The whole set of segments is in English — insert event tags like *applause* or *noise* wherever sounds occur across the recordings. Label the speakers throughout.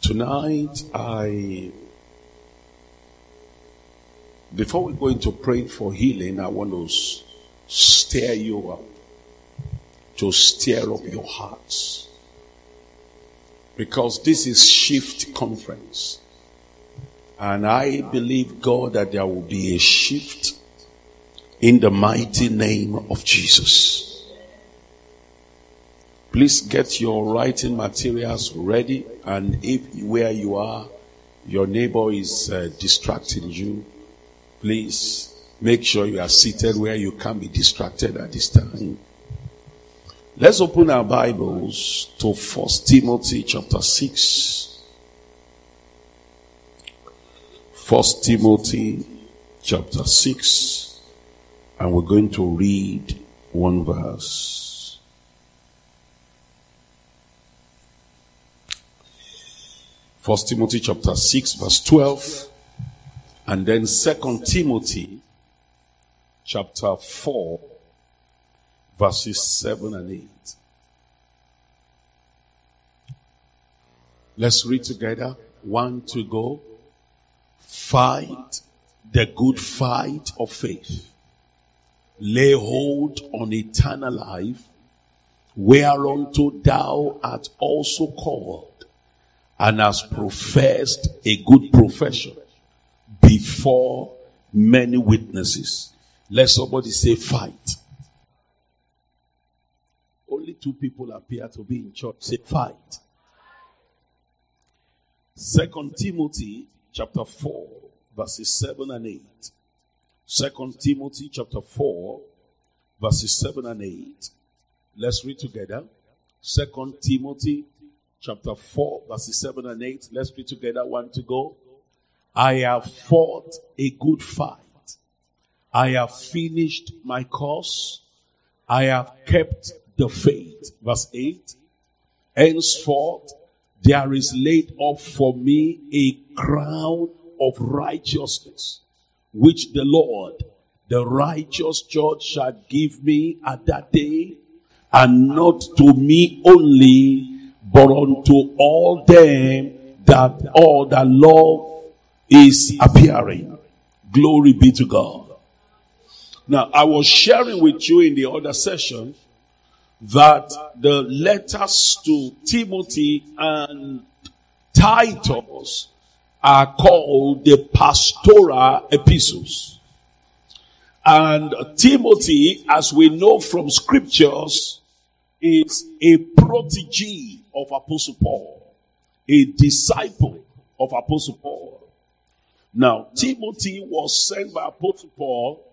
Speaker 1: Tonight, I, before we go into praying for healing, I want to stir you up, to stir up your hearts. Because this is Shift Conference. And I believe, God, that there will be a shift in the mighty name of Jesus. Please get your writing materials ready. And if where you are, your neighbor is uh, distracting you, please make sure you are seated where you can't be distracted at this time. Let's open our Bibles to First Timothy chapter 6. First Timothy chapter 6 and we're going to read one verse. First Timothy chapter 6 verse 12 and then second Timothy chapter 4 verses 7 and 8. Let's read together. One to go. Fight the good fight of faith lay hold on eternal life, whereunto thou art also called, and has professed a good profession before many witnesses. Let somebody say fight. Only two people appear to be in church. Say fight. Second Timothy chapter 4 verses 7 and 8. Second Timothy chapter 4, verses 7 and 8. Let's read together. Second Timothy chapter 4, verses 7 and 8. Let's read together. One to go. I have fought a good fight. I have finished my course. I have kept the faith. Verse 8. Henceforth, there is laid up for me a crown of righteousness which the Lord, the righteous judge, shall give me at that day, and not to me only, but unto all them that all that love is appearing. Glory be to God. Now, I was sharing with you in the other session that the letters to Timothy and Titus are called the pastoral epistles. And Timothy, as we know from scriptures, is a protege of Apostle Paul, a disciple of Apostle Paul. Now, Timothy was sent by Apostle Paul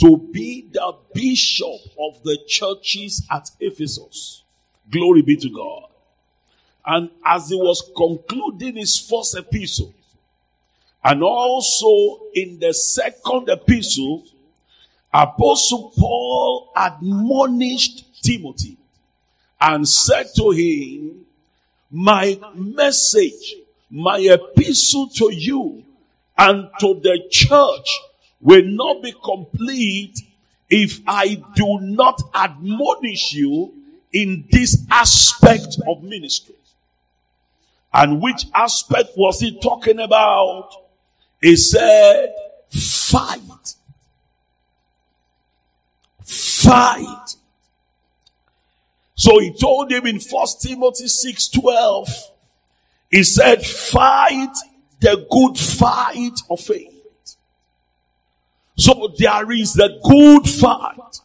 Speaker 1: to be the bishop of the churches at Ephesus. Glory be to God. And as he was concluding his first epistle, and also in the second epistle, Apostle Paul admonished Timothy and said to him, My message, my epistle to you and to the church will not be complete if I do not admonish you in this aspect of ministry. And which aspect was he talking about? He said, fight. Fight. So he told him in First Timothy 6 12, he said, fight the good fight of faith. So there is the good fight.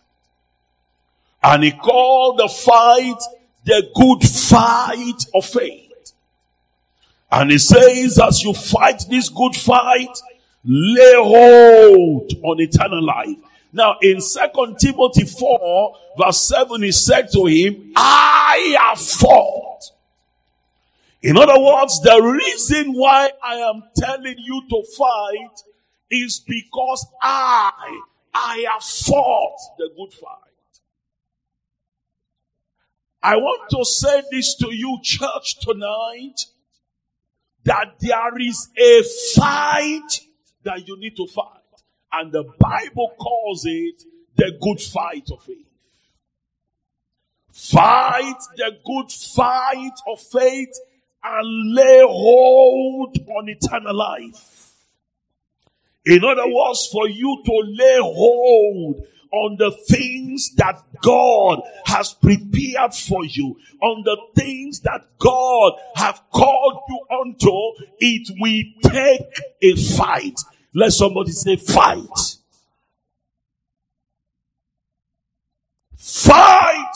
Speaker 1: And he called the fight the good fight of faith. And he says, as you fight this good fight, lay hold on eternal life. Now in second Timothy 4 verse 7, he said to him, I have fought. In other words, the reason why I am telling you to fight is because I, I have fought the good fight. I want to say this to you, church, tonight that there is a fight that you need to fight. And the Bible calls it the good fight of faith. Fight the good fight of faith and lay hold on eternal life. In other words, for you to lay hold on the things that God has prepared for you, on the things that God have called you unto, it will take a fight. Let somebody say fight. Fight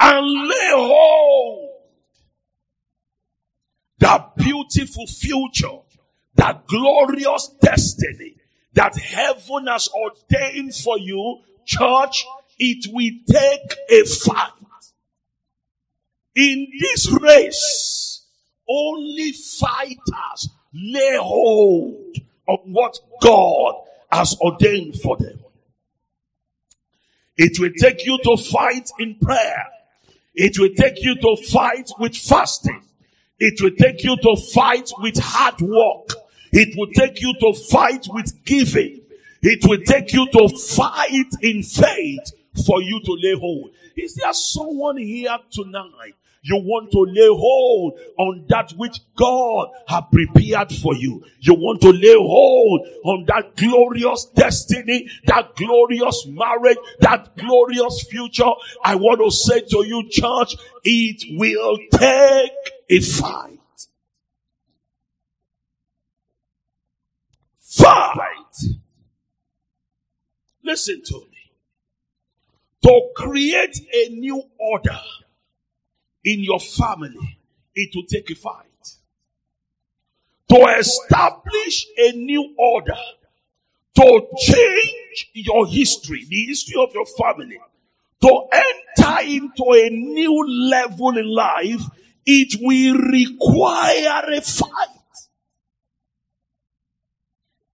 Speaker 1: and lay hold that beautiful future, that glorious destiny that heaven has ordained for you, church, it will take a fight. In this race, only fighters lay hold of what God has ordained for them. It will take you to fight in prayer. It will take you to fight with fasting. It will take you to fight with hard work. It will take you to fight with giving. It will take you to fight in faith for you to lay hold. Is there someone here tonight? You want to lay hold on that which God has prepared for you. You want to lay hold on that glorious destiny, that glorious marriage, that glorious future. I want to say to you, church, it will take a fight. Fight. Listen to me. To create a new order in your family, it will take a fight. To establish a new order, to change your history, the history of your family, to enter into a new level in life, it will require a fight.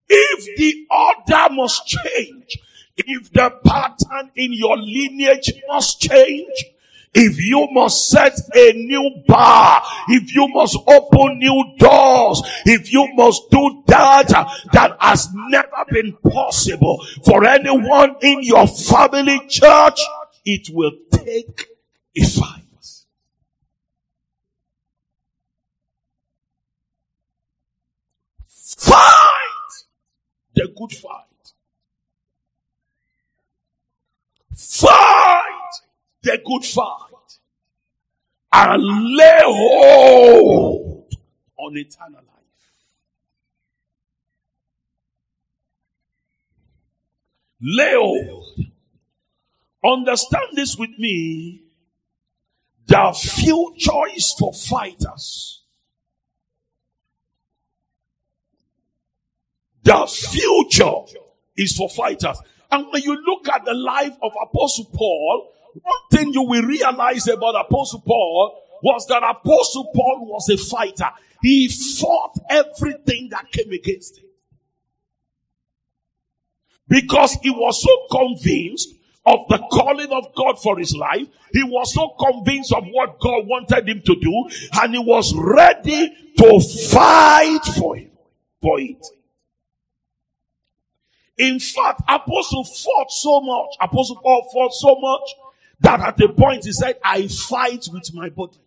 Speaker 1: If the order must change, if the pattern in your lineage must change, if you must set a new bar, if you must open new doors, if you must do that that has never been possible for anyone in your family church, it will take a fight. Fight the good fight. Fight the good fight and lay hold on eternal life. Lay hold. Understand this with me. There are few is for fighters. The future is for fighters. And when you look at the life of Apostle Paul, one thing you will realize about Apostle Paul was that Apostle Paul was a fighter. He fought everything that came against him. Because he was so convinced of the calling of God for his life. He was so convinced of what God wanted him to do and he was ready to fight for him, for it. In fact, Apostle fought so much, Apostle Paul fought so much that at a point he said, I fight with my body.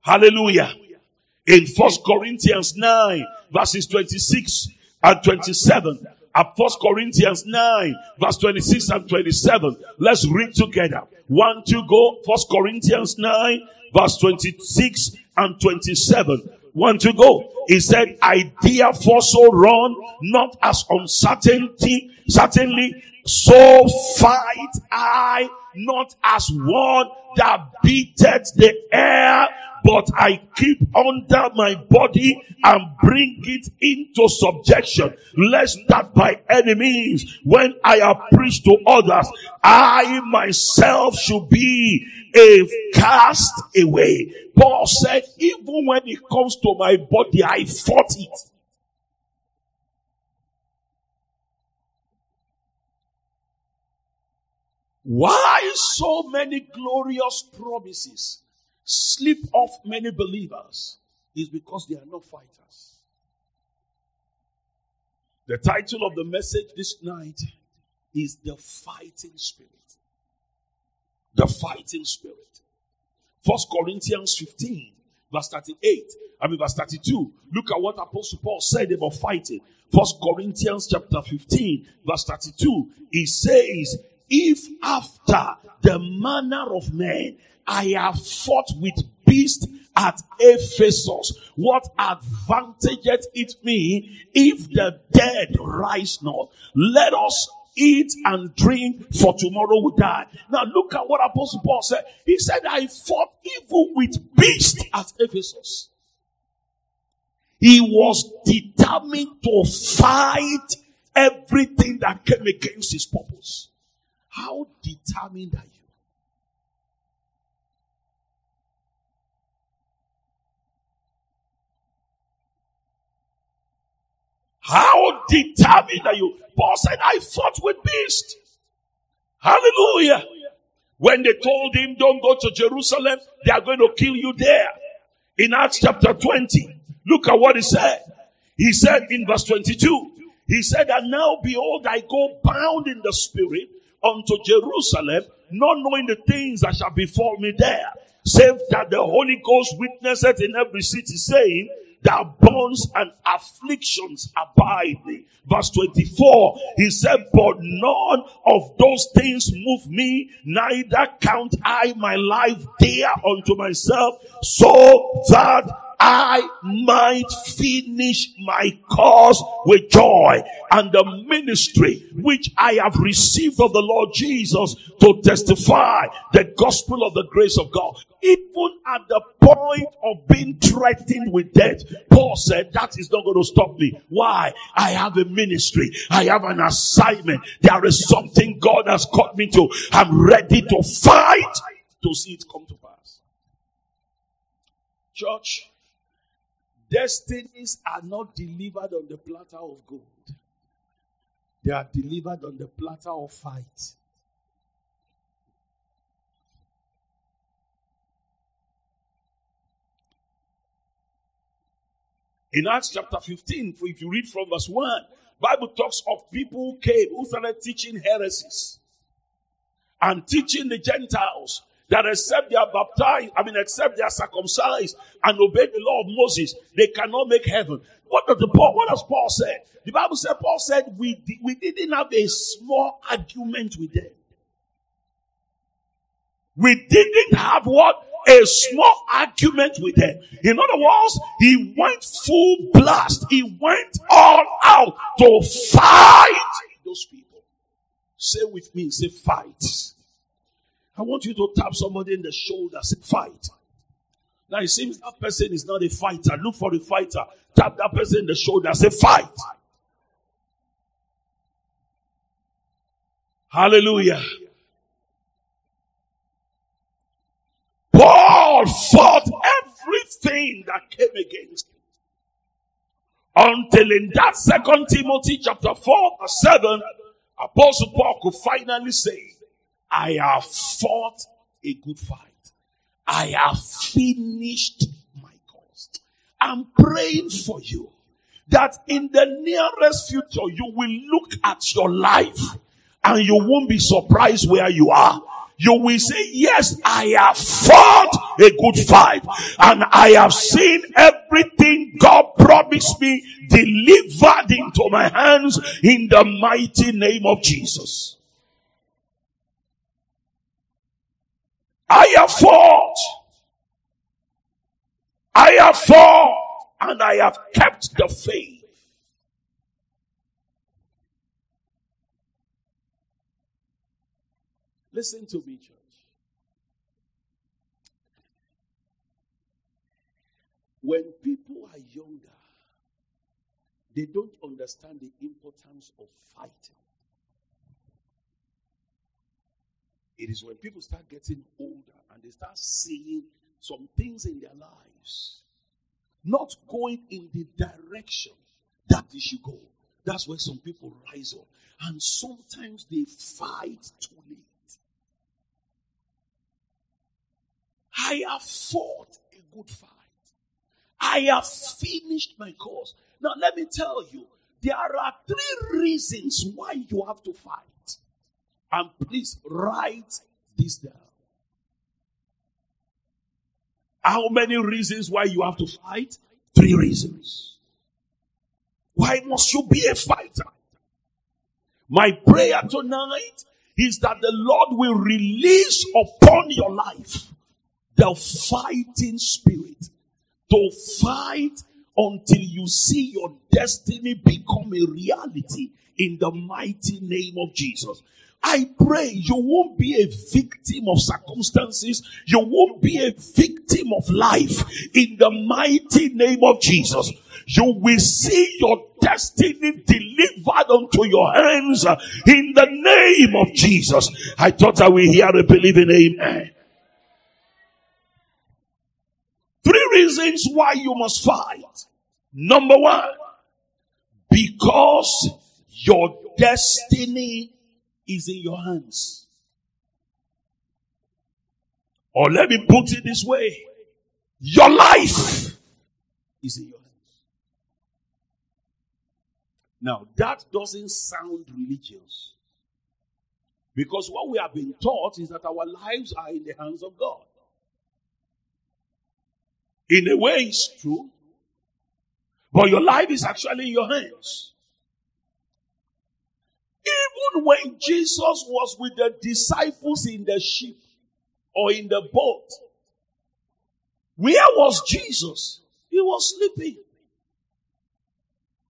Speaker 1: Hallelujah. In First Corinthians 9, verses 26 and 27. At First Corinthians 9, verse 26 and 27. Let's read together. One, two, go. First Corinthians 9, verse 26 and 27. One to go. He said, I therefore so run, not as uncertainty, certainly so fight I not as one that beateth the air, but I keep under my body and bring it into subjection, lest that by any means, when I have preached to others, I myself should be a cast away. Paul said, even when it comes to my body, I fought it. Why so many glorious promises slip off many believers is because they are not fighters. The title of the message this night is The Fighting Spirit. the fighting spirit. First Corinthians 15, verse 38. I mean, verse 32. Look at what Apostle Paul said about fighting. First Corinthians chapter 15, verse 32. He says, if after the manner of men I have fought with beasts at Ephesus, what advantageth it me if the dead rise not? Let us eat and drink for tomorrow we die. Now look at what Apostle Paul said. He said, I fought even with beasts at Ephesus. He was determined to fight everything that came against his purpose. How determined are you? How determined are you? Paul said, I fought with beasts. Hallelujah. When they told him, don't go to Jerusalem, they are going to kill you there. In Acts chapter 20, look at what he said. He said in verse 22, he said, and now behold, I go bound in the spirit unto Jerusalem, not knowing the things that shall befall me there, save that the Holy Ghost witnesseth in every city, saying, that bonds and afflictions abide me. Verse 24, he said, but none of those things move me, neither count I my life dear unto myself, so that I might finish my cause with joy and the ministry which I have received of the Lord Jesus to testify the gospel of the grace of God. Even at the point of being threatened with death, Paul said, that is not going to stop me. Why? I have a ministry. I have an assignment. There is something God has called me to. I'm ready to fight to see it come to pass. Church, Destinies are not delivered on the platter of gold, they are delivered on the platter of fight. In Acts chapter 15, if you read from verse 1, Bible talks of people who came who started teaching heresies and teaching the Gentiles that except they are baptized, I mean, except they are circumcised and obey the law of Moses, they cannot make heaven. What does the Paul, what does Paul say? The Bible said, Paul said, we, we didn't have a small argument with them. We didn't have what? A small argument with them. In other words, he went full blast. He went all out to fight those people. Say with me, say fight. I want you to tap somebody in the shoulder, say, fight. Now it seems that person is not a fighter. Look for a fighter. Tap that person in the shoulder, say, fight. Hallelujah. Paul fought everything that came against him. Until in that second Timothy chapter 4 verse 7, Apostle Paul could finally say, I have fought a good fight. I have finished my course. I'm praying for you that in the nearest future you will look at your life and you won't be surprised where you are. You will say, yes, I have fought a good fight and I have seen everything God promised me delivered into my hands in the mighty name of Jesus. I have fought. I have fought and I have kept the faith. Listen to me, church. When people are younger, they don't understand the importance of fighting. It is when people start getting older and they start seeing some things in their lives not going in the direction that they should go. That's where some people rise up. And sometimes they fight too late. I have fought a good fight. I have finished my course. Now, let me tell you, there are three reasons why you have to fight. And please write this down. How many reasons why you have to fight? Three reasons. Why must you be a fighter? My prayer tonight is that the Lord will release upon your life the fighting spirit to fight until you see your destiny become a reality in the mighty name of Jesus. I pray you won't be a victim of circumstances. You won't be a victim of life in the mighty name of Jesus. You will see your destiny delivered unto your hands in the name of Jesus. I thought I will hear a believing amen. Three reasons why you must fight. Number one, because your destiny is in your hands. Or let me put it this way your life is in your hands. Now, that doesn't sound religious. Because what we have been taught is that our lives are in the hands of God. In a way, it's true. But your life is actually in your hands. Even when Jesus was with the disciples in the ship or in the boat, where was Jesus? He was sleeping.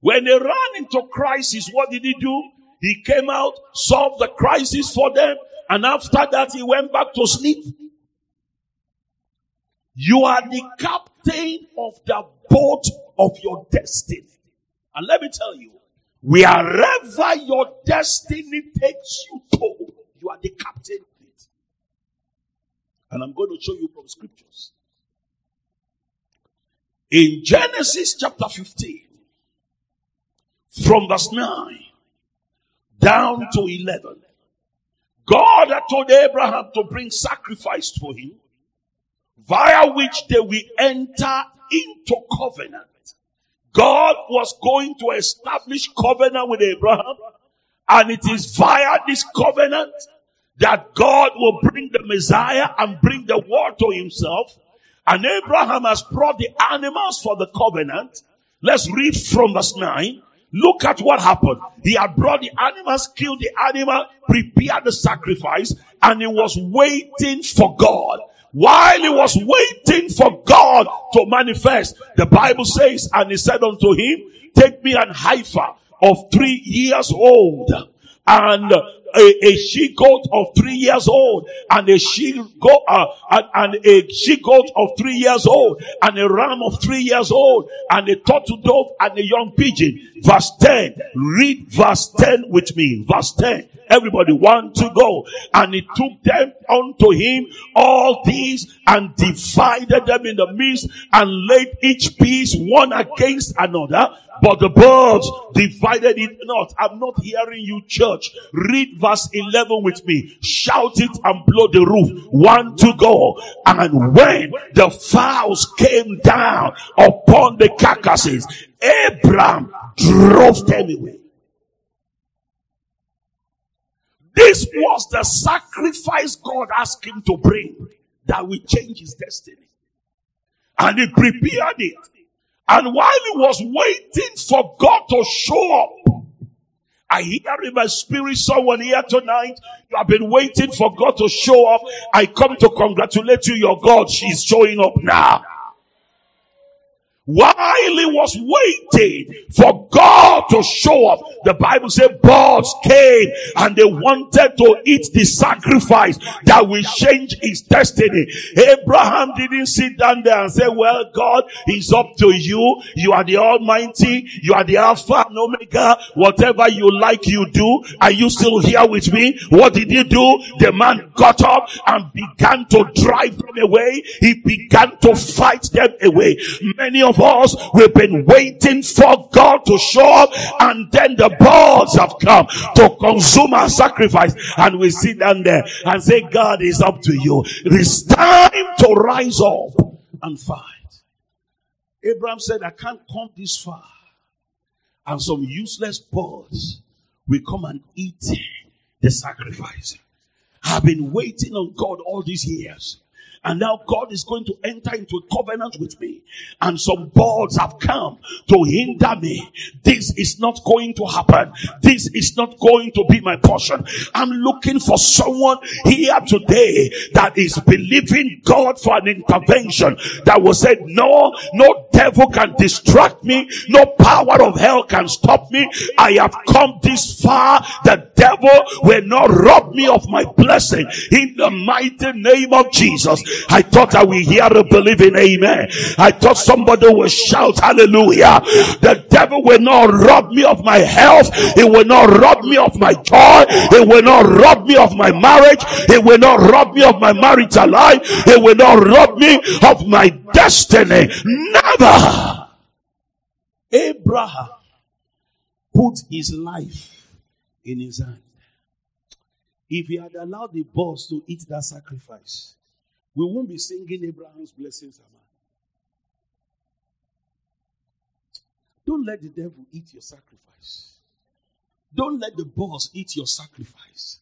Speaker 1: When they ran into crisis, what did he do? He came out, solved the crisis for them, and after that he went back to sleep. You are the captain of the boat of your destiny. And let me tell you, wherever your destiny takes you to, you are the captain of it. And I'm going to show you from scriptures. In Genesis chapter 15, from verse 9 down to 11, God had told Abraham to bring sacrifice for him via which they will enter into covenant. God was going to establish covenant with Abraham, and it is via this covenant that God will bring the Messiah and bring the world to himself. And Abraham has brought the animals for the covenant. Let's read from verse 9. Look at what happened. He had brought the animals, killed the animal, prepared the sacrifice, and he was waiting for God. While he was waiting for God to manifest, the Bible says, and he said unto him, take me an heifer of three years old and a, a she goat of three years old and a she goat uh, and, and, a she goat of three years old and a ram of three years old and a turtle dove and a young pigeon. Verse 10. Read verse 10 with me. Verse 10. Everybody want to go. And he took them unto him all these and divided them in the midst and laid each piece one against another. But the birds divided it not. I'm not hearing you, church. Read verse 11 with me. Shout it and blow the roof. One to go. And when the fowls came down upon the carcasses, Abraham drove them away. This was the sacrifice God asked him to bring that will change his destiny. And he prepared it. And while he was waiting for God to show up, I hear in my spirit someone here tonight. You have been waiting for God to show up. I come to congratulate you. Your God, she's showing up now. While he was waiting for God to show up, the Bible said birds came and they wanted to eat the sacrifice that will change his destiny. Abraham didn't sit down there and say, well, God is up to you. You are the Almighty. You are the Alpha and Omega. Whatever you like, you do. Are you still here with me? What did he do? The man got up and began to drive them away. He began to fight them away. Many of us, we've been waiting for God to show up and then the birds have come to consume our sacrifice and we sit down there and say, God is up to you. It is time to rise up and fight. Abraham said, I can't come this far. And some useless birds will come and eat the sacrifice. I've been waiting on God all these years. And now God is going to enter into a covenant with me. And some boards have come to hinder me. This is not going to happen. This is not going to be my portion. I'm looking for someone here today that is believing God for an intervention that will say, no, no devil can distract me. No power of hell can stop me. I have come this far. The devil will not rob me of my blessing in the mighty name of Jesus. I thought I will hear a believing amen. I thought somebody will shout hallelujah. The devil will not rob me of my health. It will not rob me of my joy. It will not rob me of my marriage. It will not rob me of my marital life. It will not rob me of my destiny. Never. Abraham put his life in his hand. If he had allowed the boss to eat that sacrifice, we won't be singing Abraham's blessings. Don't let the devil eat your sacrifice. Don't let the boss eat your sacrifice.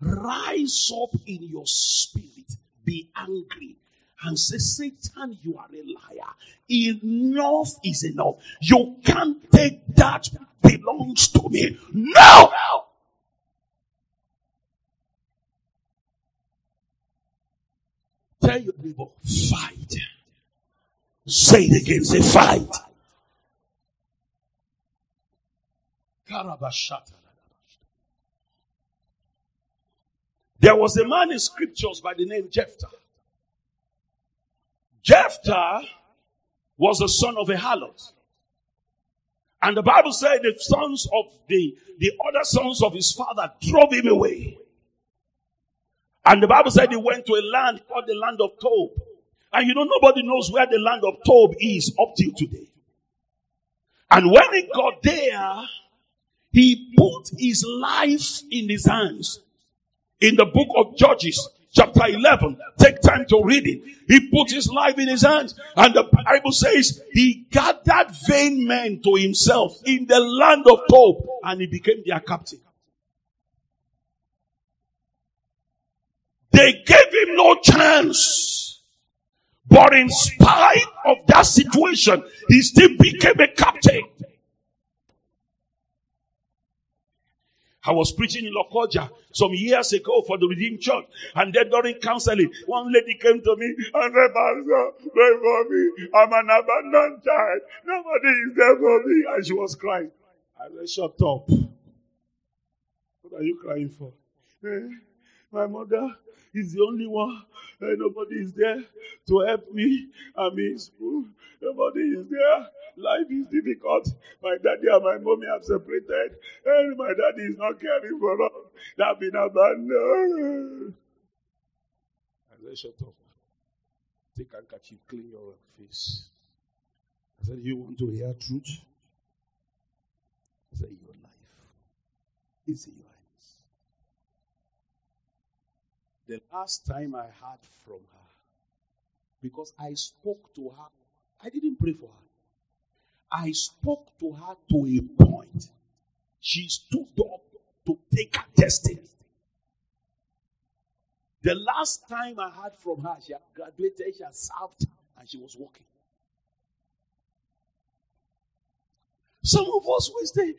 Speaker 1: Rise up in your spirit. Be angry and say, Satan, you are a liar. Enough is enough. You can't take that belongs to me. No! Tell your neighbor, fight. Say it again, say fight. There was a man in scriptures by the name Jephthah. Jephthah was the son of a harlot. And the Bible said the sons of the, the other sons of his father drove him away. And the Bible said he went to a land called the land of Tob. And you know, nobody knows where the land of Tob is up till today. And when he got there, he put his life in his hands. In the book of Judges, chapter 11, take time to read it. He put his life in his hands. And the Bible says he gathered vain men to himself in the land of Tob and he became their captain. They gave him no chance. But in spite of that situation, he still became a captain. I was preaching in Lokoja some years ago for the Redeemed Church. And then during counseling, one lady came to me and said, Pastor, pray for me. I'm an abandoned child. Nobody is there for me. And she was crying. I said, shut up. What are you crying for? Eh? My mother is the only one. And nobody is there to help me. I'm in school. Nobody is there. Life is difficult. My daddy and my mommy have separated. And my daddy is not caring for us. They've been abandoned. I said, shut up. Take handkerchief, clean your face. I said, you want to hear truth? I said, your life is your The last time I heard from her, because I spoke to her, I didn't pray for her. I spoke to her to a point. She stood up to take her destiny. The last time I heard from her, she had graduated, she had served, and she was working. Some of us will say,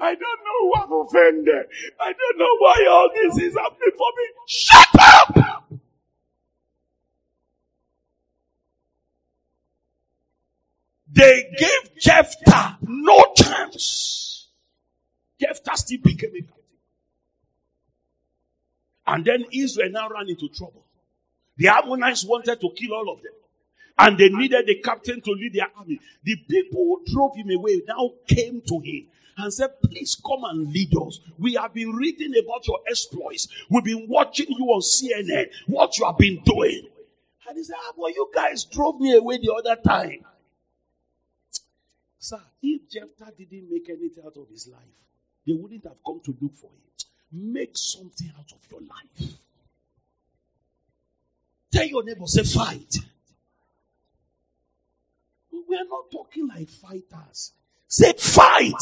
Speaker 1: I don't know who I've offended. I don't know why all this is happening for me. Shut up! They gave Jephthah no chance. Jephthah still became a captain. And then Israel now ran into trouble. The Ammonites wanted to kill all of them. And they needed a captain to lead their army. The people who drove him away now came to him and said, Please come and lead us. We have been reading about your exploits. We've been watching you on CNN, what you have been doing. And he said, ah, Well, you guys drove me away the other time. Sir, if Jephthah didn't make anything out of his life, they wouldn't have come to look for him. Make something out of your life. Tell your neighbor, say, Fight. We are not talking like fighters. Say fight.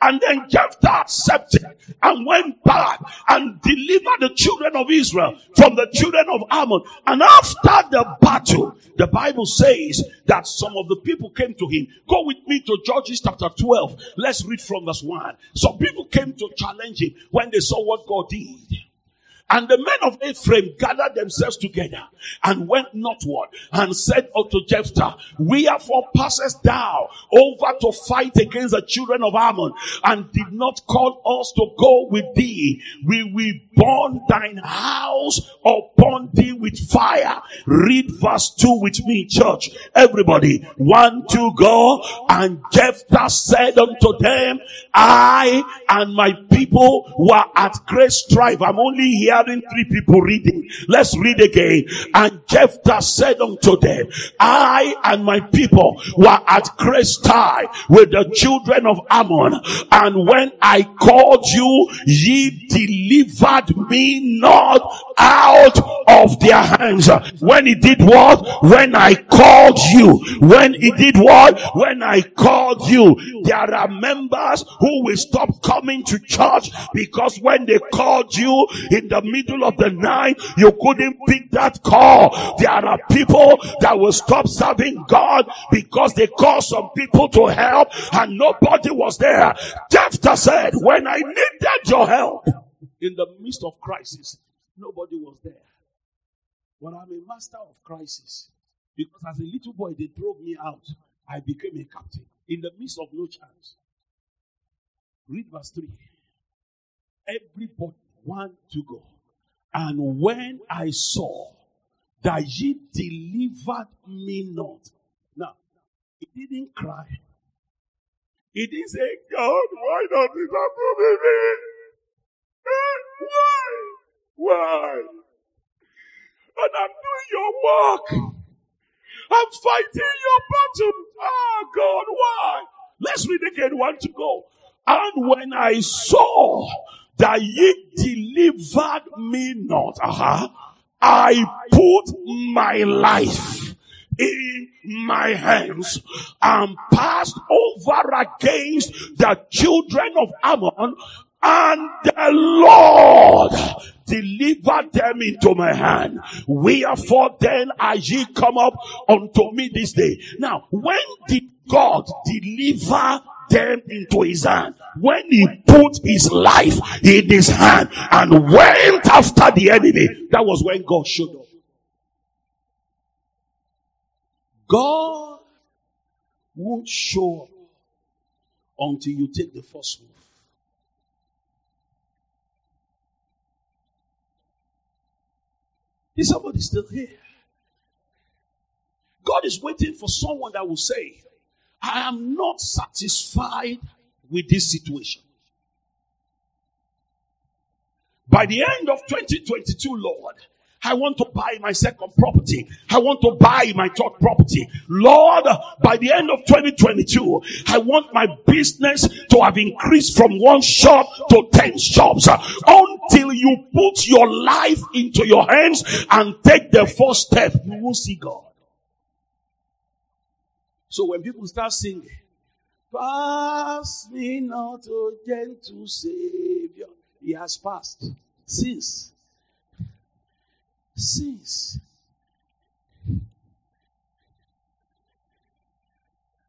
Speaker 1: And then Jephthah accepted and went back and delivered the children of Israel from the children of Ammon. And after the battle, the Bible says that some of the people came to him. Go with me to Judges chapter 12. Let's read from verse 1. Some people came to challenge him when they saw what God did. And the men of Ephraim gathered themselves together and went northward and said unto Jephthah, We Wherefore passest thou over to fight against the children of Ammon and did not call us to go with thee? We will burn thine house upon thee with fire. Read verse 2 with me, church. Everybody, one, two, go. And Jephthah said unto them, I and my people were at great strife. I'm only hearing three people reading. Let's read again. And Jephthah said unto them, I and my people were at Christi with the children of Ammon. And when I called you, ye delivered me not out of their hands. When he did what? When I called you. When he did what? When I called you. There are members who will stop coming to church because when they called you in the middle of the night, you couldn't pick that call. There are people that will stop serving God because they called some people to help and nobody was there. Jephthah said, when I needed your help in the midst of crisis, nobody was there. But I'm a master of crisis because as a little boy, they drove me out. I became a captain in the midst of no chance. Read verse 3. Everybody want to go. And when I saw that ye delivered me not. Now, he didn't cry. He didn't say, God, why not this happen to me? Why? Why? And I'm doing your work. I'm fighting your battle. Ah, God, why? Let's read again. One to go. And when I saw that ye delivered me not, uh-huh, I put my life in my hands and passed over against the children of Ammon and the Lord delivered them into my hand. Wherefore then are ye come up unto me this day? Now, when did God deliver them into his hand. When he put his life in his hand and went after the enemy, that was when God showed up. God won't show up until you take the first move. Is somebody still here? God is waiting for someone that will say, I am not satisfied with this situation. By the end of 2022, Lord, I want to buy my second property. I want to buy my third property. Lord, by the end of 2022, I want my business to have increased from one shop to 10 shops until you put your life into your hands and take the first step. You will see God. So when people start singing, Pass me not, O gentle Savior, he has passed since. Since.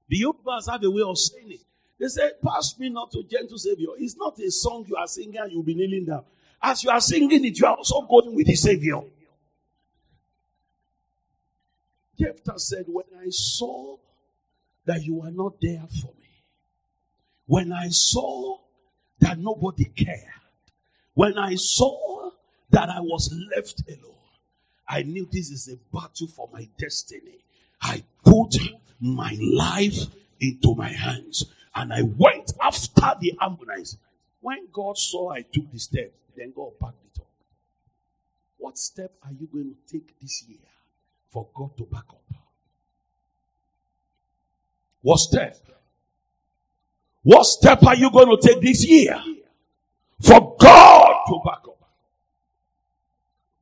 Speaker 1: The Yorubas have a way of saying it. They say, Pass me not, O gentle Savior. It's not a song you are singing and you'll be kneeling down. As you are singing it, you are also going with the Savior. Jephthah said, When I saw that you were not there for me. When I saw that nobody cared, when I saw that I was left alone, I knew this is a battle for my destiny. I put my life into my hands and I went after the Ammonites. When God saw I took the step, then God backed it up. What step are you going to take this year for God to back up? What step? What step are you going to take this year for God to back up?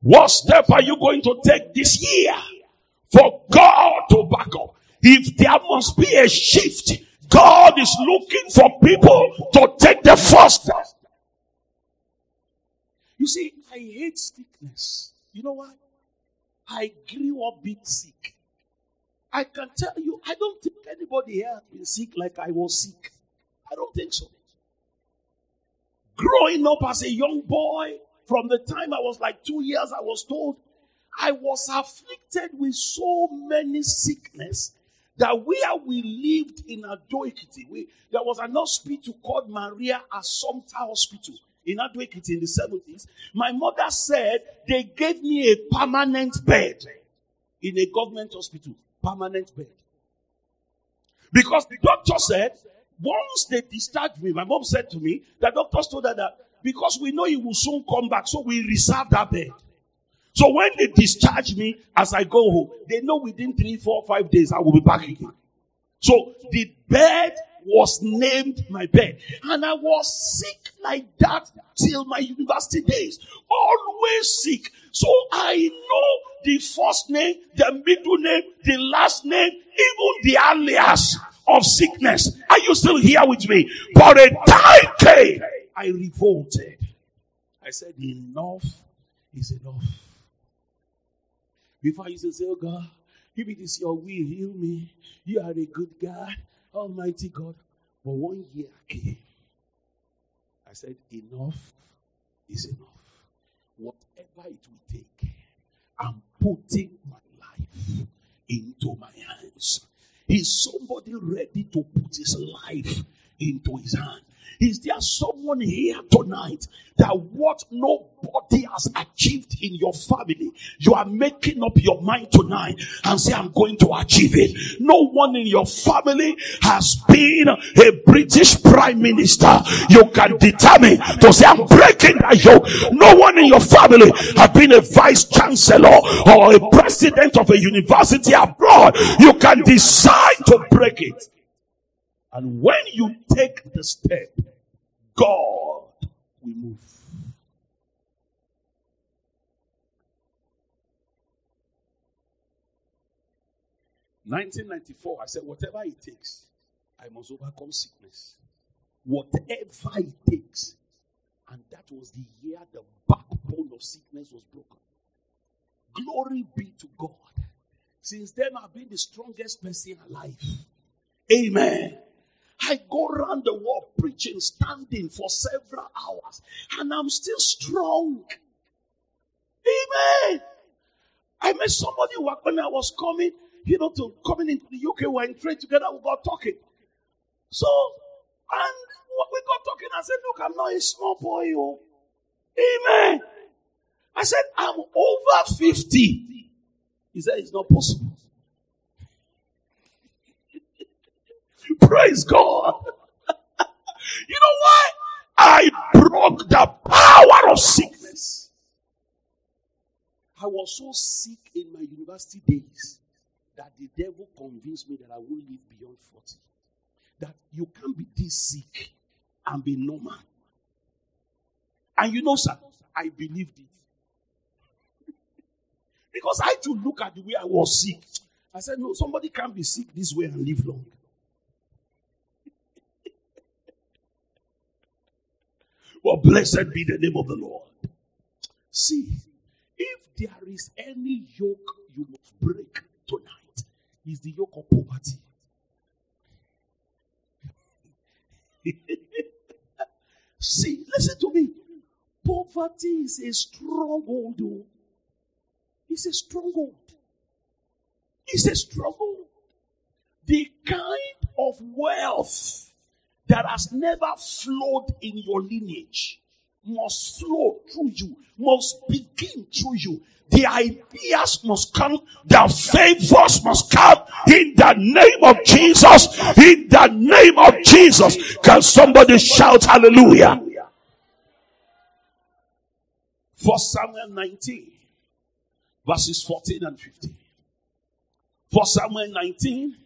Speaker 1: What step are you going to take this year for God to back up? If there must be a shift, God is looking for people to take the first step. You see, I hate sickness. You know why? I grew up being sick. I can tell you, I don't think anybody here has been sick like I was sick. I don't think so. Growing up as a young boy, from the time I was like two years, I was told I was afflicted with so many sickness that where we lived in Ado-Ekiti, we, there was an hospital called Maria Assumpta Hospital in Ado-Ekiti in the 70s. My mother said they gave me a permanent bed in a government hospital. Permanent bed. Because the doctor said, once they discharged me, my mom said to me, the doctors told her that because we know he will soon come back, so we reserve that bed. So when they discharge me as I go home, they know within three, four, five days I will be back again. So the bed was named my bed. And I was sick like that till my university days. Always sick. So I know the first name, the middle name, the last name, even the alias of sickness. Are you still here with me? But a time came, I revolted. I said, enough is enough. Before I used to say, oh God, if it is your will, heal me. You are a good God, Almighty God. But one year came. I said, enough is enough. Whatever it will take, I'm putting my life into my hands. Is somebody ready to put his life into his hand? Is there someone here tonight that what nobody has achieved in your family, you are making up your mind tonight and say, I'm going to achieve it. No one in your family has been a British prime minister. You can determine to say, I'm breaking that yoke. No one in your family has been a vice chancellor or a president of a university abroad. You can decide to break it. And when you take the step, God will move. Nineteen ninety four, I said, whatever it takes, I must overcome sickness. Whatever it takes. And that was the year the backbone of sickness was broken. Glory be to God. Since then, I've been the strongest person alive. Amen. I go around the world preaching, standing for several hours, and I'm still strong. Amen. I met somebody when I was coming, you know, to coming into the UK, we were in trade together, we got talking. So, and we got talking, I said, look, I'm not a small boy, oh. Amen. I said, I'm over 50. He said, it's not possible. *laughs* Praise God. *laughs* you know why? I broke the power of sickness. I was so sick in my university days that the devil convinced me that I won't live beyond 40. That you can't be this sick and be normal. And you know, sir, I believed it. *laughs* because I had to look at the way I was sick. I said, no, somebody can't be sick this way and live long. Well, blessed be the name of the Lord. See, if there is any yoke you must break tonight, is the yoke of poverty. *laughs* See, listen to me. Poverty is a stronghold. Oh. It's a stronghold. It's a stronghold. The kind of wealth that has never flowed in your lineage must flow through you, must begin through you. The ideas must come, the favors must come in the name of Jesus. In the name of Jesus. Can somebody shout hallelujah? For Samuel 19, verses 14 and 15. For Samuel 19,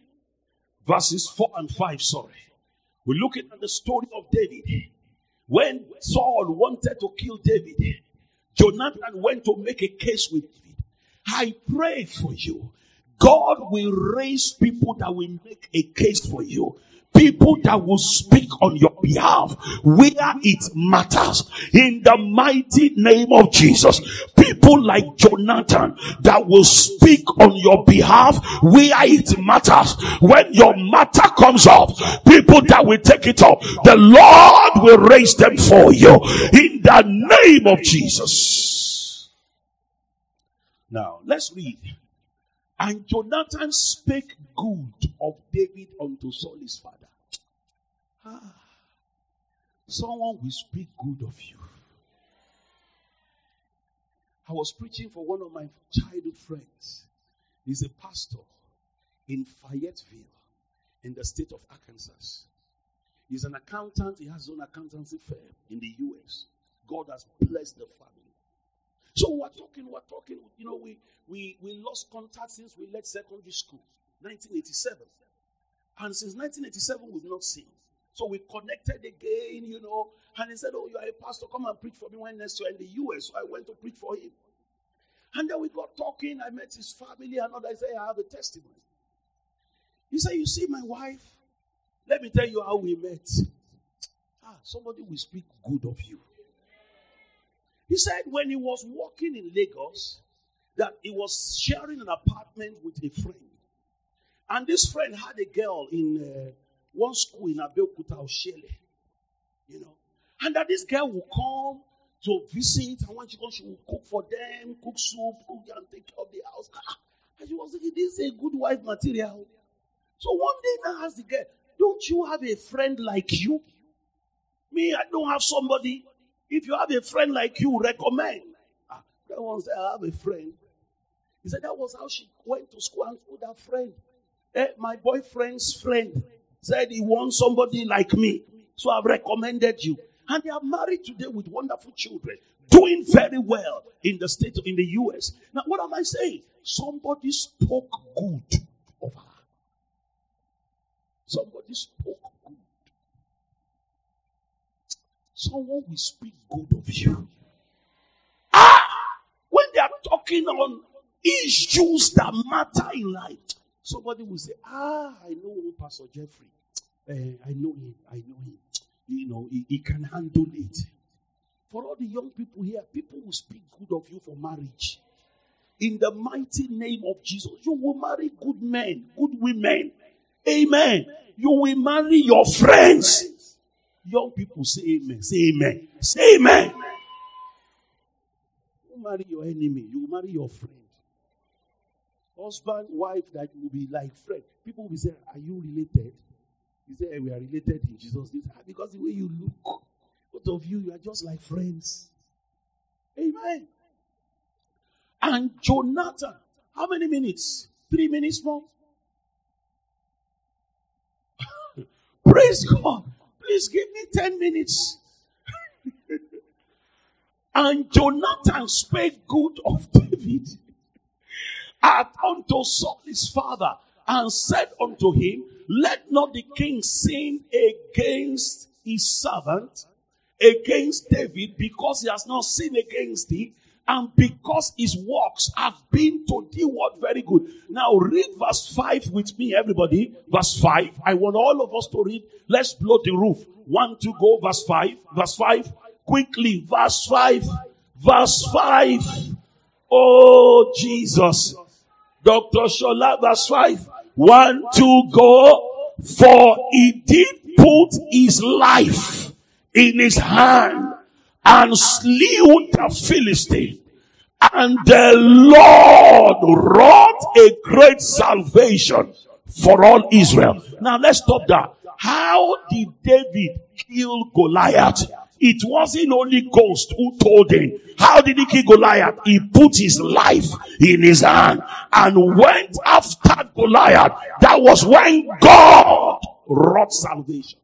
Speaker 1: verses 4 and 5, sorry. We're looking at the story of David. When Saul wanted to kill David, Jonathan went to make a case with David. I pray for you. God will raise people that will make a case for you people that will speak on your behalf where it matters in the mighty name of Jesus. People like Jonathan that will speak on your behalf where it matters. When your matter comes up, people that will take it up, the Lord will raise them for you in the name of Jesus. Now, let's read. And Jonathan spake good of David unto Saul his father. Ah, someone will speak good of you. I was preaching for one of my childhood friends. He's a pastor in Fayetteville, in the state of Arkansas. He's an accountant. He has his own accountancy firm in the U.S. God has blessed the family. So we're talking, we're talking, you know, we, we, we lost contact since we left secondary school, 1987. And since 1987, we've not seen. So we connected again, you know, and he said, Oh, you are a pastor, come and preach for me when next year in the US. So I went to preach for him. And then we got talking. I met his family and others. I said, I have a testimony. He said, You see, my wife, let me tell you how we met. Ah, somebody will speak good of you. He said when he was walking in Lagos, that he was sharing an apartment with a friend. And this friend had a girl in uh, one school in Abeokuta, Oshele. You know. And that this girl will come to visit, and when she comes, she will cook for them, cook soup, cook and take care of the house. Ah, and she was thinking, this is a good wife material. So one day I asked the girl, don't you have a friend like you? Me, I don't have somebody. If you have a friend like you, recommend. Ah, that one said, I have a friend. He said that was how she went to school and told her friend. Eh, my boyfriend's friend said he wants somebody like me. So I've recommended you. And they are married today with wonderful children, doing very well in the state, of in the US. Now, what am I saying? Somebody spoke good of her. Somebody spoke good. Someone will speak good of you. Ah! When they are talking on issues that matter in life, somebody will say, Ah, I know Pastor Jeffrey. Uh, *tsk* I know him. I know him. *tsk* You know, he, he can handle it. For all the young people here, people will speak good of you for marriage. In the mighty name of Jesus, you will marry good men, good women. Amen. You will marry your friends. Young people say amen. Say amen. Say amen. You marry your enemy. You marry your friend. Husband, wife that will be like friend. People will say, Are you related? You say, hey, We are related in Jesus' name. Ah, because the way you look, both of you, you are just like friends. Amen. And Jonathan, how many minutes? Three minutes more? *laughs* Praise God. Please give me 10 minutes. *laughs* and Jonathan spake good of David at unto Saul his father and said unto him, Let not the king sin against his servant, against David, because he has not sinned against thee, and because his works have been to thee what very good. Now read verse 5 with me, everybody. Verse 5. I want all of us to read. Let's blow the roof. One, two, go. Verse 5. Verse 5. Quickly. Verse 5. Verse 5. Oh, Jesus. Dr. Shola, verse 5. One, two, go. For he did put his life in his hand and slew the Philistine. And the Lord wrought a great salvation for all Israel. Now let's stop that. How did David kill Goliath? It wasn't Holy Ghost who told him. How did he kill Goliath? He put his life in his hand and went after Goliath. That was when God wrought salvation.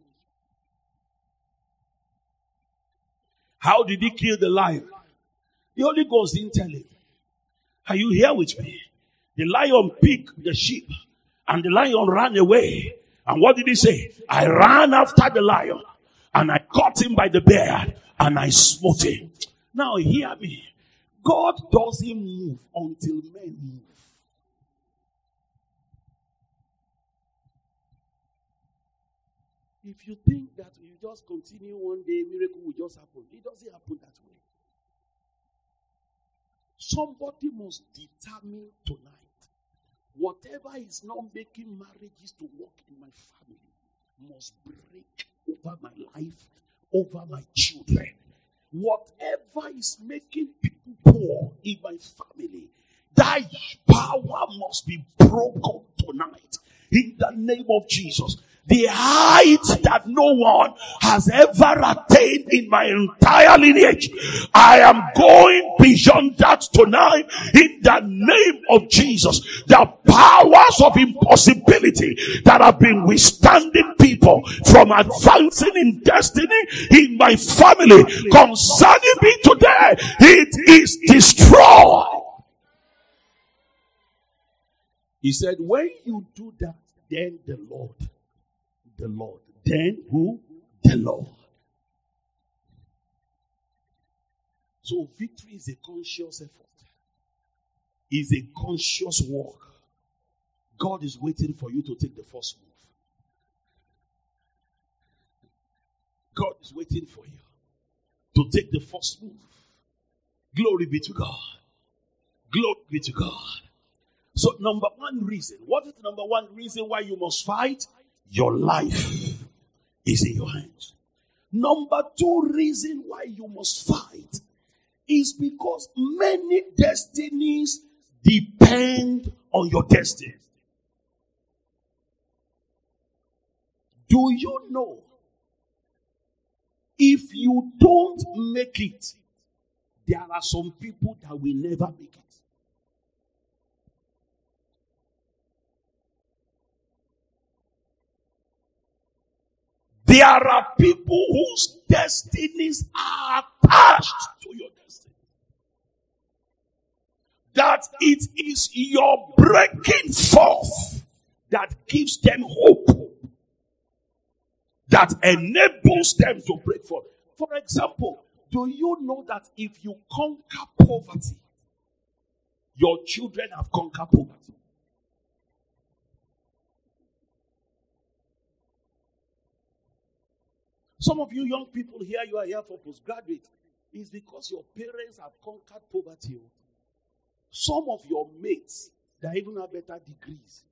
Speaker 1: How did he kill the lion? The Holy Ghost didn't tell him. Are you here with me? The lion picked the sheep and the lion ran away. And what did he say? I ran after the lion caught him by the beard and I smote him. Now hear me. God doesn't move until men move. If you think that you just continue one day, miracle will just happen, it doesn't happen that way. Somebody must determine tonight whatever is not making marriages to work in my family must break over my life, over my children. Whatever is making people poor in my family, that power must be broken tonight in the name of Jesus the height that no one has ever attained in my entire lineage. I am going beyond that tonight in the name of Jesus. The powers of impossibility that have been withstanding people from advancing in destiny in my family concerning me today, it is destroyed. He said, when you do that, then the Lord the Lord. Then who? The Lord. So victory is a conscious effort. Is a conscious walk. God is waiting for you to take the first move. God is waiting for you to take the first move. Glory be to God. Glory be to God. So, number one reason. What is the number one reason why you must fight? Your life is in your hands. Number two reason why you must fight is because many destinies depend on your destiny. Do you know if you don't make it, there are some people that will never make it? There are people whose destinies are attached to your destiny. That it is your breaking forth that gives them hope, that enables them to break forth. For example, do you know that if you conquer poverty, your children have conquered poverty? Some of you young people here, you are here for postgraduate. It's because your parents have conquered poverty. Oh. Some of your mates, they even have better degrees.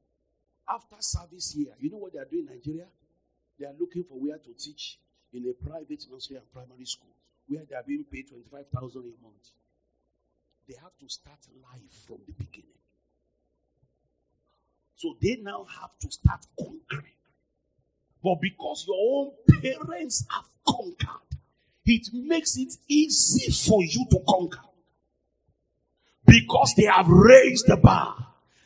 Speaker 1: After service here, you know what they are doing in Nigeria? They are looking for where to teach in a private nursery and primary school where they are being paid 25,000 a month. They have to start life from the beginning. So they now have to start conquering. But because your own parents have conquered, it makes it easy for you to conquer. Because they have raised the bar.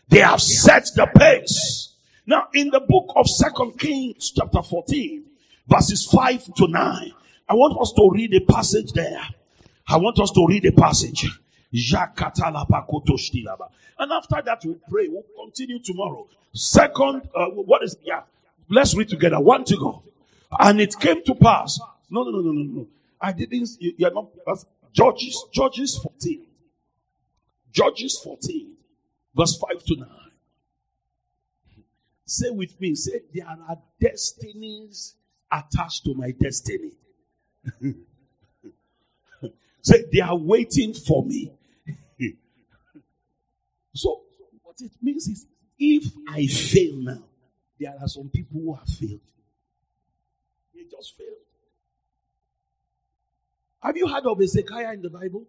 Speaker 1: They have set the pace. Now, in the book of Second Kings, chapter 14, verses 5 to 9, I want us to read a passage there. I want us to read a passage. And after that, we'll pray. We'll continue tomorrow. Second, uh, what is, yeah, Let's read together. One to go. And it came to pass. No, no, no, no, no, no. I didn't. You, you are not. Judges, Judges 14. Judges 14, verse 5 to 9. Say with me, say, there are destinies attached to my destiny. *laughs* say, they are waiting for me. *laughs* so, what it means is, if I fail now, there are some people who have failed. They just failed. Have you heard of Ezekiah in the Bible?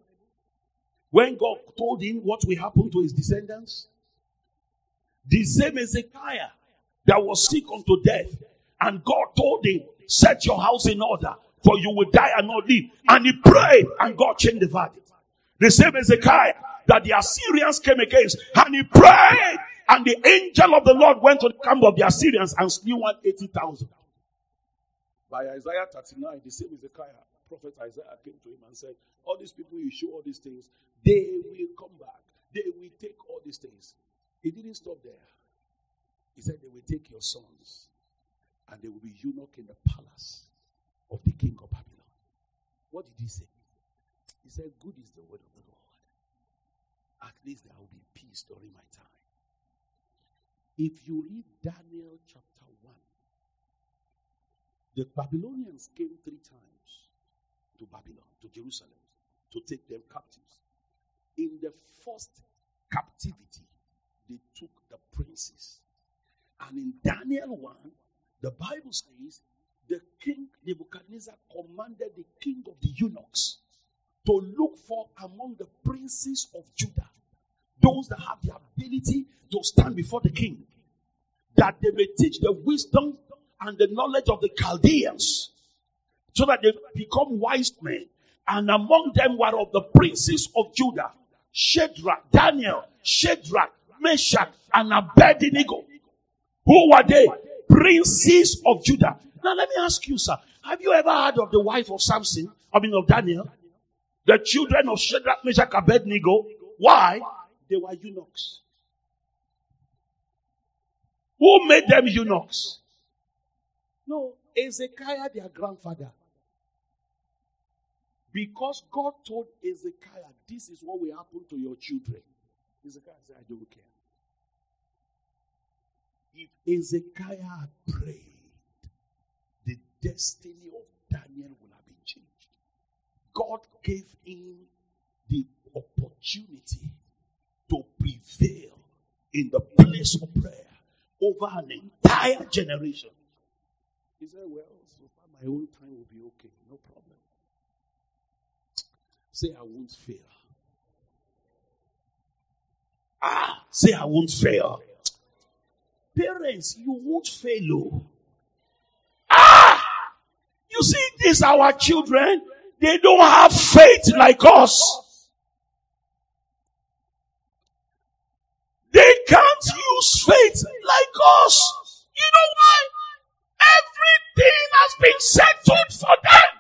Speaker 1: When God told him what will happen to his descendants? The same Ezekiah that was sick unto death, and God told him, Set your house in order, for you will die and not live. And he prayed, and God changed the verdict. The same Ezekiah that the Assyrians came against, and he prayed, and the angel of the Lord went to the camp of the Assyrians and slew 180,000. By Isaiah 39, the same Ezekiah, prophet Isaiah came to him and said, All these people you show all these things, they will come back. They will take all these things. He didn't stop there. He said, They will take your sons and they will be eunuch in the palace of the king of Babylon. What did he say? He said, Good is the word of the Lord. At least there will be peace during my time. If you read Daniel chapter 1, The Babylonians came three times to Babylon, to Jerusalem, to take them captives. In the first captivity, they took the princes. And in Daniel 1, the Bible says the king Nebuchadnezzar commanded the king of the eunuchs to look for among the princes of Judah that have the ability to stand before the king, that they may teach the wisdom and the knowledge of the Chaldeans, so that they become wise men. And among them were of the princes of Judah, Shadrach, Daniel, Shadrach, Meshach, and Abednego. Who were they? Princes of Judah. Now let me ask you, sir, have you ever heard of the wife of Samson? I mean of Daniel? The children of Shadrach, Meshach, Abednego. Why? They were eunuchs. Who made them eunuchs? No, Ezekiah, their grandfather. Because God told Ezekiah, this is what will happen to your children. Ezekiah said, I don't care. If Ezekiah prayed, the destiny of Daniel would have been changed. God gave him the opportunity to prevail in the place of prayer over an entire generation. He said, Well, so far my own time will be okay, no problem. Say, I won't fail. Ah, say, I won't fail. Parents, you won't fail. Oh. Ah! You see, these our children, they don't have faith like us. Can't use faith like us. You know why? Everything has been settled for them.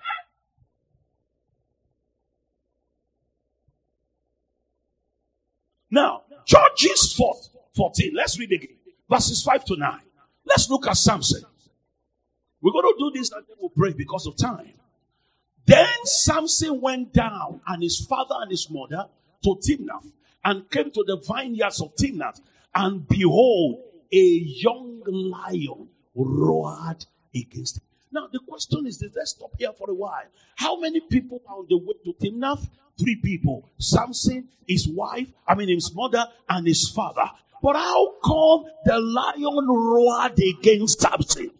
Speaker 1: Now, Judges 14. Let's read again. Verses 5 to 9. Let's look at Samson. We're going to do this and then we'll pray because of time. Then Samson went down and his father and his mother to Timnath and came to the vineyards of Timnath, and behold, a young lion roared against him. Now, the question is this let's stop here for a while. How many people are on the way to Timnath? Three people Samson, his wife, I mean, his mother, and his father. But how come the lion roared against Samson?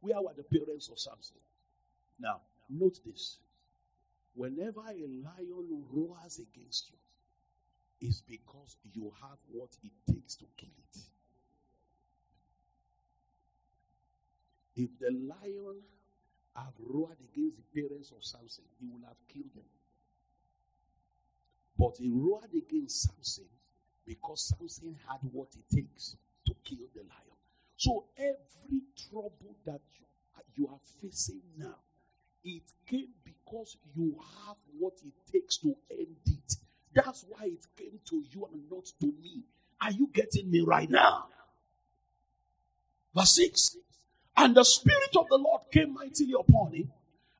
Speaker 1: Where were the parents of Samson? Now, note this. Whenever a lion roars against you, is because you have what it takes to kill it. If the lion have roared against the parents of Samson, he would have killed them. But he roared against Samson because Samson had what it takes to kill the lion. So every trouble that you, you are facing now, it came because you have what it takes to end it. That's why it came to you and not to me. Are you getting me right now? Verse 6 And the Spirit of the Lord came mightily upon him,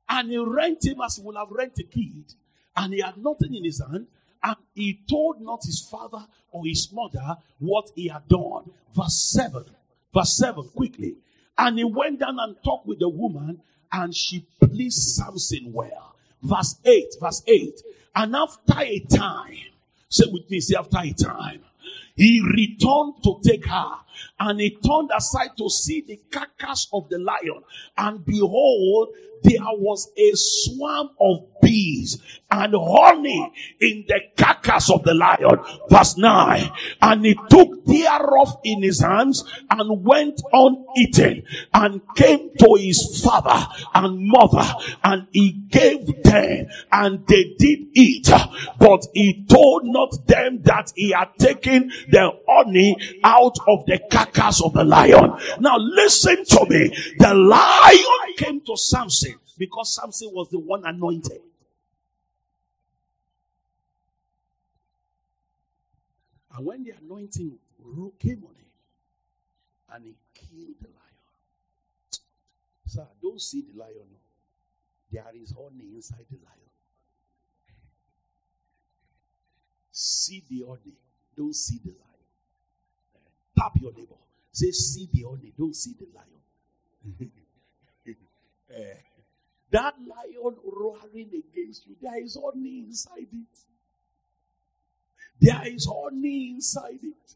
Speaker 1: and he rent him as he would have rent a kid, and he had nothing in his hand, and he told not his father or his mother what he had done. Verse 7. Verse 7, quickly. And he went down and talked with the woman, and she pleased Samson well. Verse 8, verse 8. And after a time, say with me, say after a time, he returned to take her and he turned aside to see the carcass of the lion. And behold, there was a swarm of bees and honey in the carcass of the lion. Verse 9. And he took thereof in his hands and went on eating and came to his father and mother and he gave them and they did eat. But he told not them that he had taken the honey out of the carcass of the lion. Now listen to me. The lion came to Samson because Samson was the one anointed. And when the anointing came on him, and he killed the lion. Sir, don't see the lion. There is honey inside the lion. See the honey, don't see the lion. Tap your neighbor. Say, see the honey, don't see the lion. *laughs* Eh, that lion roaring against you, there is honey inside it. There is honey inside it.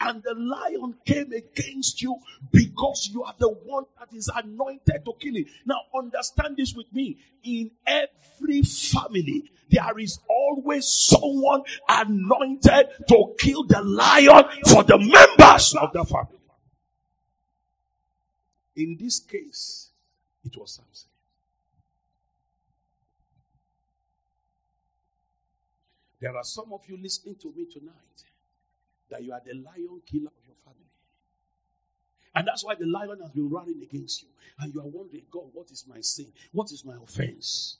Speaker 1: And the lion came against you because you are the one that is anointed to kill it. Now, understand this with me. In every family, there is always someone anointed to kill the lion for the members of the family. In this case, it was Samson. There are some of you listening to me tonight that you are the lion killer of your family. And that's why the lion has been running against you. And you are wondering, God, what is my sin? What is my offense?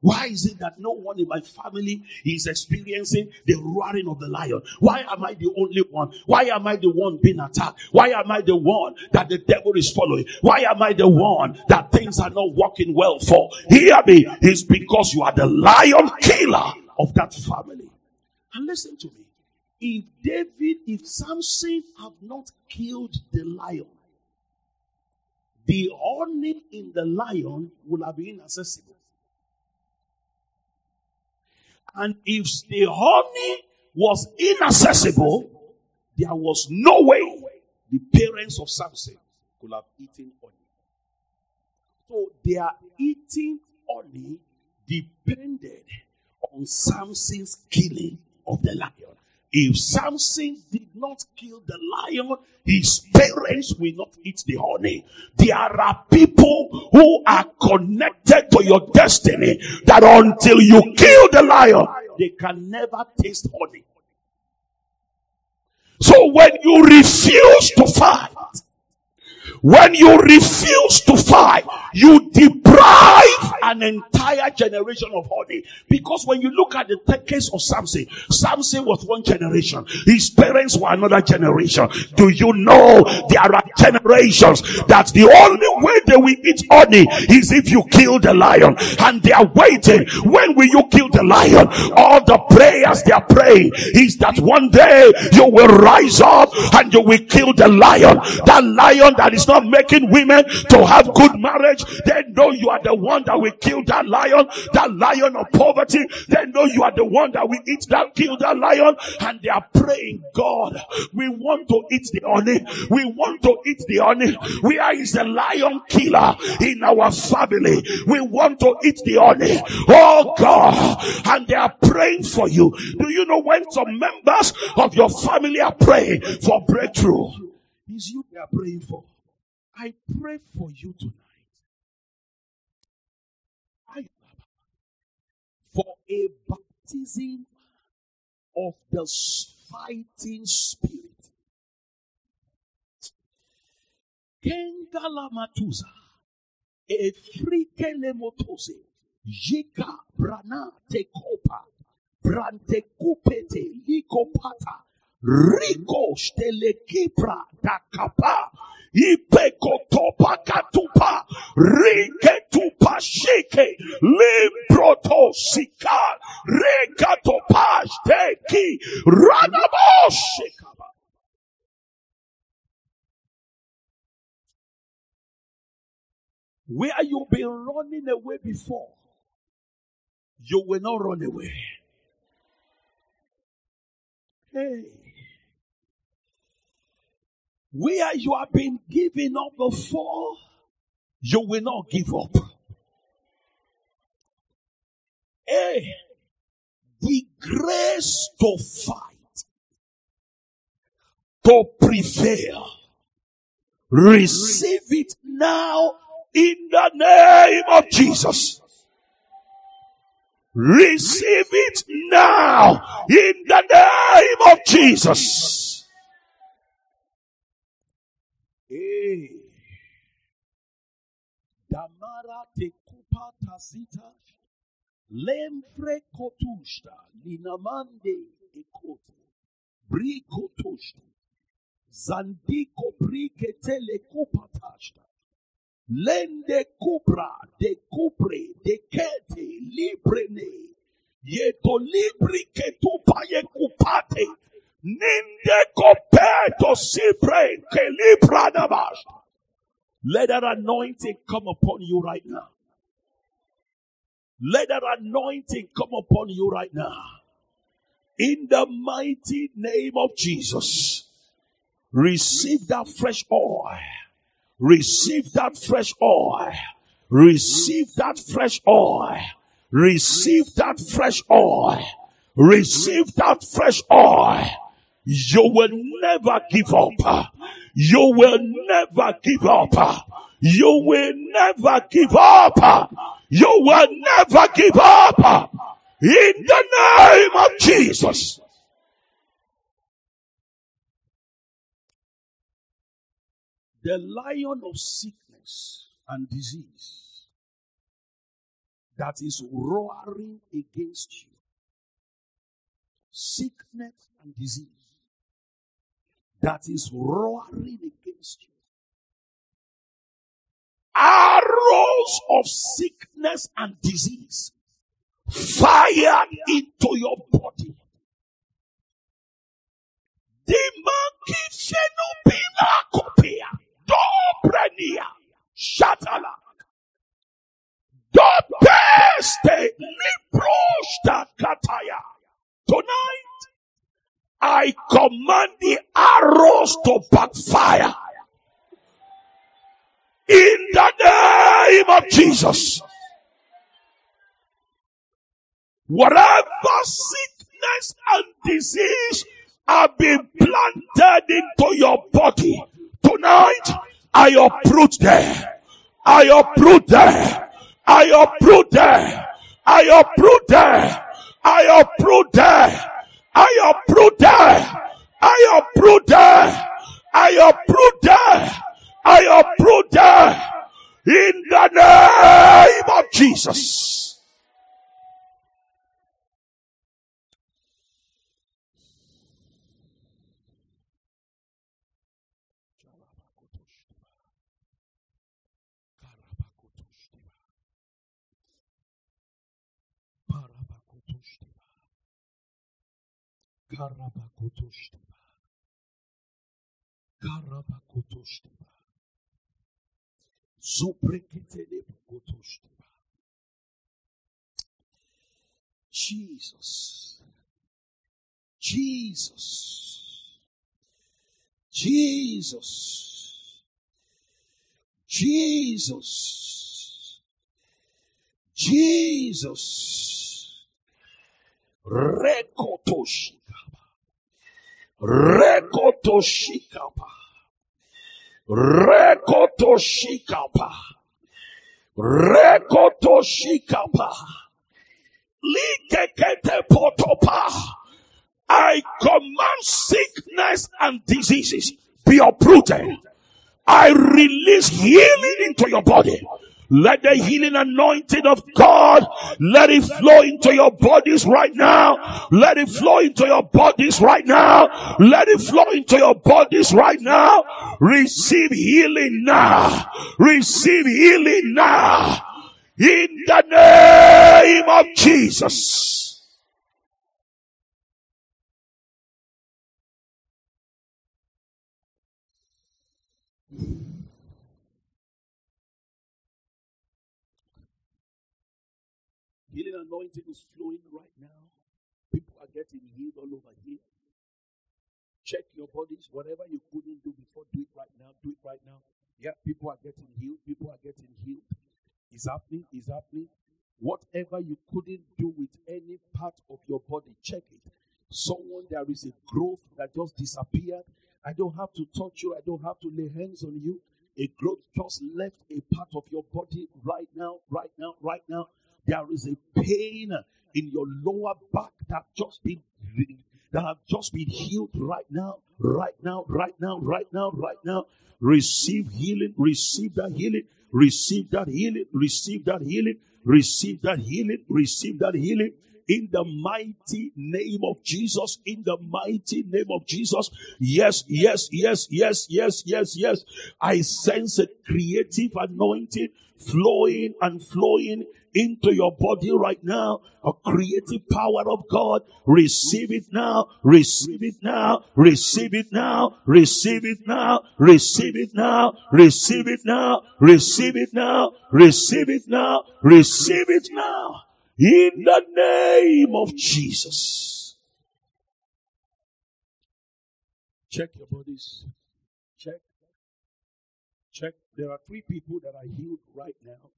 Speaker 1: Why is it that no one in my family is experiencing the roaring of the lion? Why am I the only one? Why am I the one being attacked? Why am I the one that the devil is following? Why am I the one that things are not working well for? Hear me. It's because you are the lion killer of that family. And listen to me. If David, if Samson have not killed the lion, the honey in the lion will have been inaccessible. And if the honey was inaccessible, there was no way the parents of Samson could have eaten honey. So their eating honey depended on Samson's killing of the lion. If Samson did not kill the lion, his parents will not eat the honey. There are people who are connected to your destiny that until you kill the lion, they can never taste honey. So when you refuse to fight, when you refuse to fight, you an entire generation of honey. Because when you look at the case of Samson, Samson was one generation. His parents were another generation. Do you know there are generations that the only way they will eat honey is if you kill the lion and they are waiting. When will you kill the lion? All the prayers they are praying is that one day you will rise up and you will kill the lion. That lion that is not making women to have good marriage, they know you are the one that will kill that lion, that lion of poverty. They know you are the one that will eat that, kill that lion. And they are praying, God, we want to eat the honey. We want to eat the honey. We is the lion killer in our family? We want to eat the honey. Oh God. And they are praying for you. Do you know when some members of your family are praying for breakthrough? It's you they are praying for. I pray for you tonight. For a baptism of the fighting spirit. Kengala matuza. Efrikele motose. Jika brana te kopa. Brante kupete likopata. Rico stele kipra da kapa. Ipekotopa katupa. Riketupa shike. Limproto sika. Rekatopa shteki. Ranabo. Where you've been running away before, you will not run away. Hey. Where you have been giving up before, you will not give up. Hey, the grace to fight, to prevail, receive it now in the name of Jesus. Receive it now in the name of Jesus. Hey. Damara te kupa tazita. Lemfre kotushta. Linamande ekote. Brikotushta. Zandiko briketele kupatashta. Lende kupra de kupre de kete librene. Yeto libri ketupa kupate. Ninde libra Let that anointing come upon you right now. Let that anointing come upon you right now. In the mighty name of Jesus. Receive that fresh oil. Receive that fresh oil. Receive that fresh oil. Receive that fresh oil. Receive that fresh oil. You will never give up. You will never give up. You will never give up. You will never give up. In the name of Jesus. The lion of sickness and disease that is roaring against you. Sickness and disease that is roaring against you. Arrows of sickness and disease fire into your body. The monkey phenobila copia. Dobrenia. Shatala. Dobeste liproshta kataya. Tonight, I command the arrows to backfire. In the name of Jesus. Whatever sickness and disease have been planted into your body, tonight I uproot them. I uproot them. I uproot them. I uproot them. I uproot them. I uproot them. I uproot them. I uproot them. I uproot them. In the name of Jesus. Karabakotoshtiba. Karabakotoshtiba. Zopreketelebukotoshtiba. Jesus. Jesus. Jesus. Jesus. Jesus. Rekotoshi. Rekotoshikapa. Rekotoshikapa. Rekotoshikapa. Likekete potopa. I command sickness and diseases be uprooted. I release healing into your body. Let the healing anointing of God, let it flow into your bodies right now. Let it flow into your bodies right now. Let it flow into your bodies right now. Receive healing now. Receive healing now. In the name of Jesus. Anointing is flowing right now. People are getting healed all over here. Check your bodies. Whatever you couldn't do before, do it right now. Do it right now. Yeah, people are getting healed. People are getting healed. It's happening. It's happening. Whatever you couldn't do with any part of your body, check it. Someone, there is a growth that just disappeared. I don't have to touch you. I don't have to lay hands on you. A growth just left a part of your body right now, right now, right now. There is a pain in your lower back that just been that have just been healed right now, right now, right now, right now, right now. Receive healing, receive that healing, receive that healing, receive that healing, receive that healing, receive that healing in the mighty name of Jesus, in the mighty name of Jesus. Yes, yes, yes, yes, yes, yes, yes. I sense a creative anointing flowing and flowing into your body right now. A creative power of God. Receive it now. Receive it now. Receive it now. Receive it now. Receive it now. Receive it now. Receive it now. Receive it now. Receive it now. In the name of Jesus. Check your bodies. Check. Check. There are three people that are healed right now.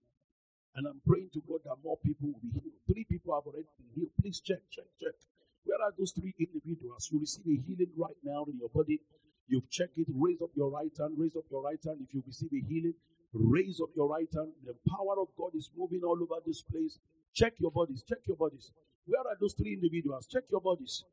Speaker 1: And I'm praying to God that more people will be healed. Three people have already been healed. Please check, check, check. Where are those three individuals? You receive a healing right now in your body. You've checked it. Raise up your right hand. Raise up your right hand. If you receive a healing, raise up your right hand. The power of God is moving all over this place. Check your bodies. Check your bodies. Where are those three individuals? Check your bodies.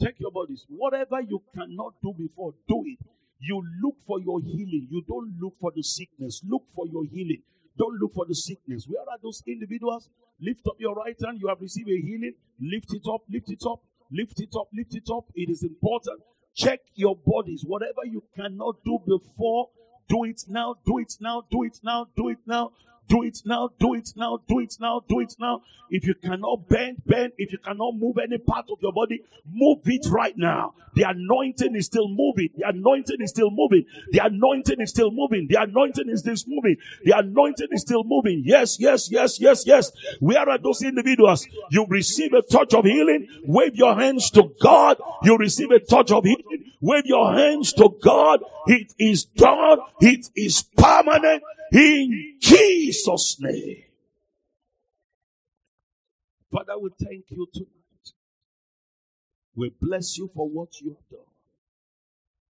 Speaker 1: Check your bodies. Whatever you cannot do before, do it. You look for your healing. You don't look for the sickness. Look for your healing. Don't look for the sickness. Where are those individuals? Lift up your right hand. You have received a healing. Lift it up, lift it up, lift it up, lift it up. It is important. Check your bodies. Whatever you cannot do before, do it now, do it now, do it now, do it now. Do it now, do it now, do it now, do it now. If you cannot bend, bend. If you cannot move any part of your body, move it right now. The anointing is still moving. The anointing is still moving. The anointing is still moving. The anointing is still moving. The anointing is still moving. Yes, yes, yes, yes, yes. Where are those individuals? You receive a touch of healing. Wave your hands to God. You receive a touch of healing. Wave your hands to God. It is done. It is permanent. In Jesus' name. Father, we thank you tonight. We bless you for what you have done.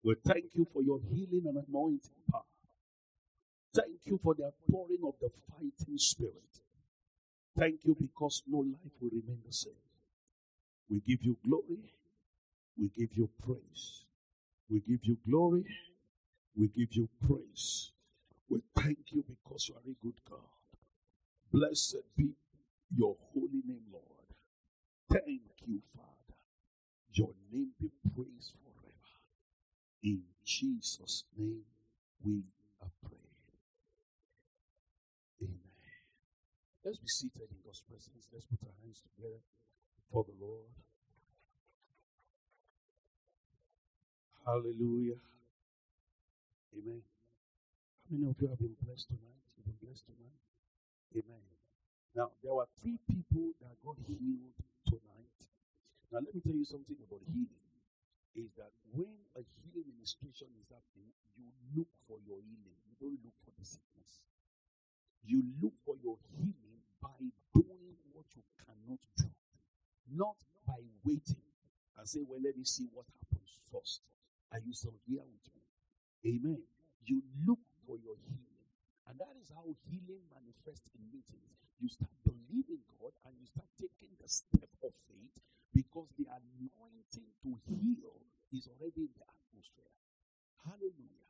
Speaker 1: We thank you for your healing and anointing power. Thank you for the outpouring of the fighting spirit. Thank you because no life will remain the same. We give you glory. We give you praise. We give you glory. We give you praise. We thank you because you are a good God. Blessed be your holy name, Lord. Thank you, Father. Your name be praised forever. In Jesus' name we are praying. Amen. Let's be seated in God's presence. Let's put our hands together for the Lord. Hallelujah. Amen. How many of you have been blessed tonight? You've been blessed tonight? Amen. Now, there were three people that got healed tonight. Now, let me tell you something about healing. Is that when a healing ministration is happening, you look for your healing. You don't look for the sickness. You look for your healing by doing what you cannot do, not by waiting and say, Well, let me see what happens first. Are you still here with me? Amen. You look for your healing. And that is how healing manifests in meetings. You start believing God and you start taking the step of faith because the anointing to heal is already in the atmosphere. Hallelujah.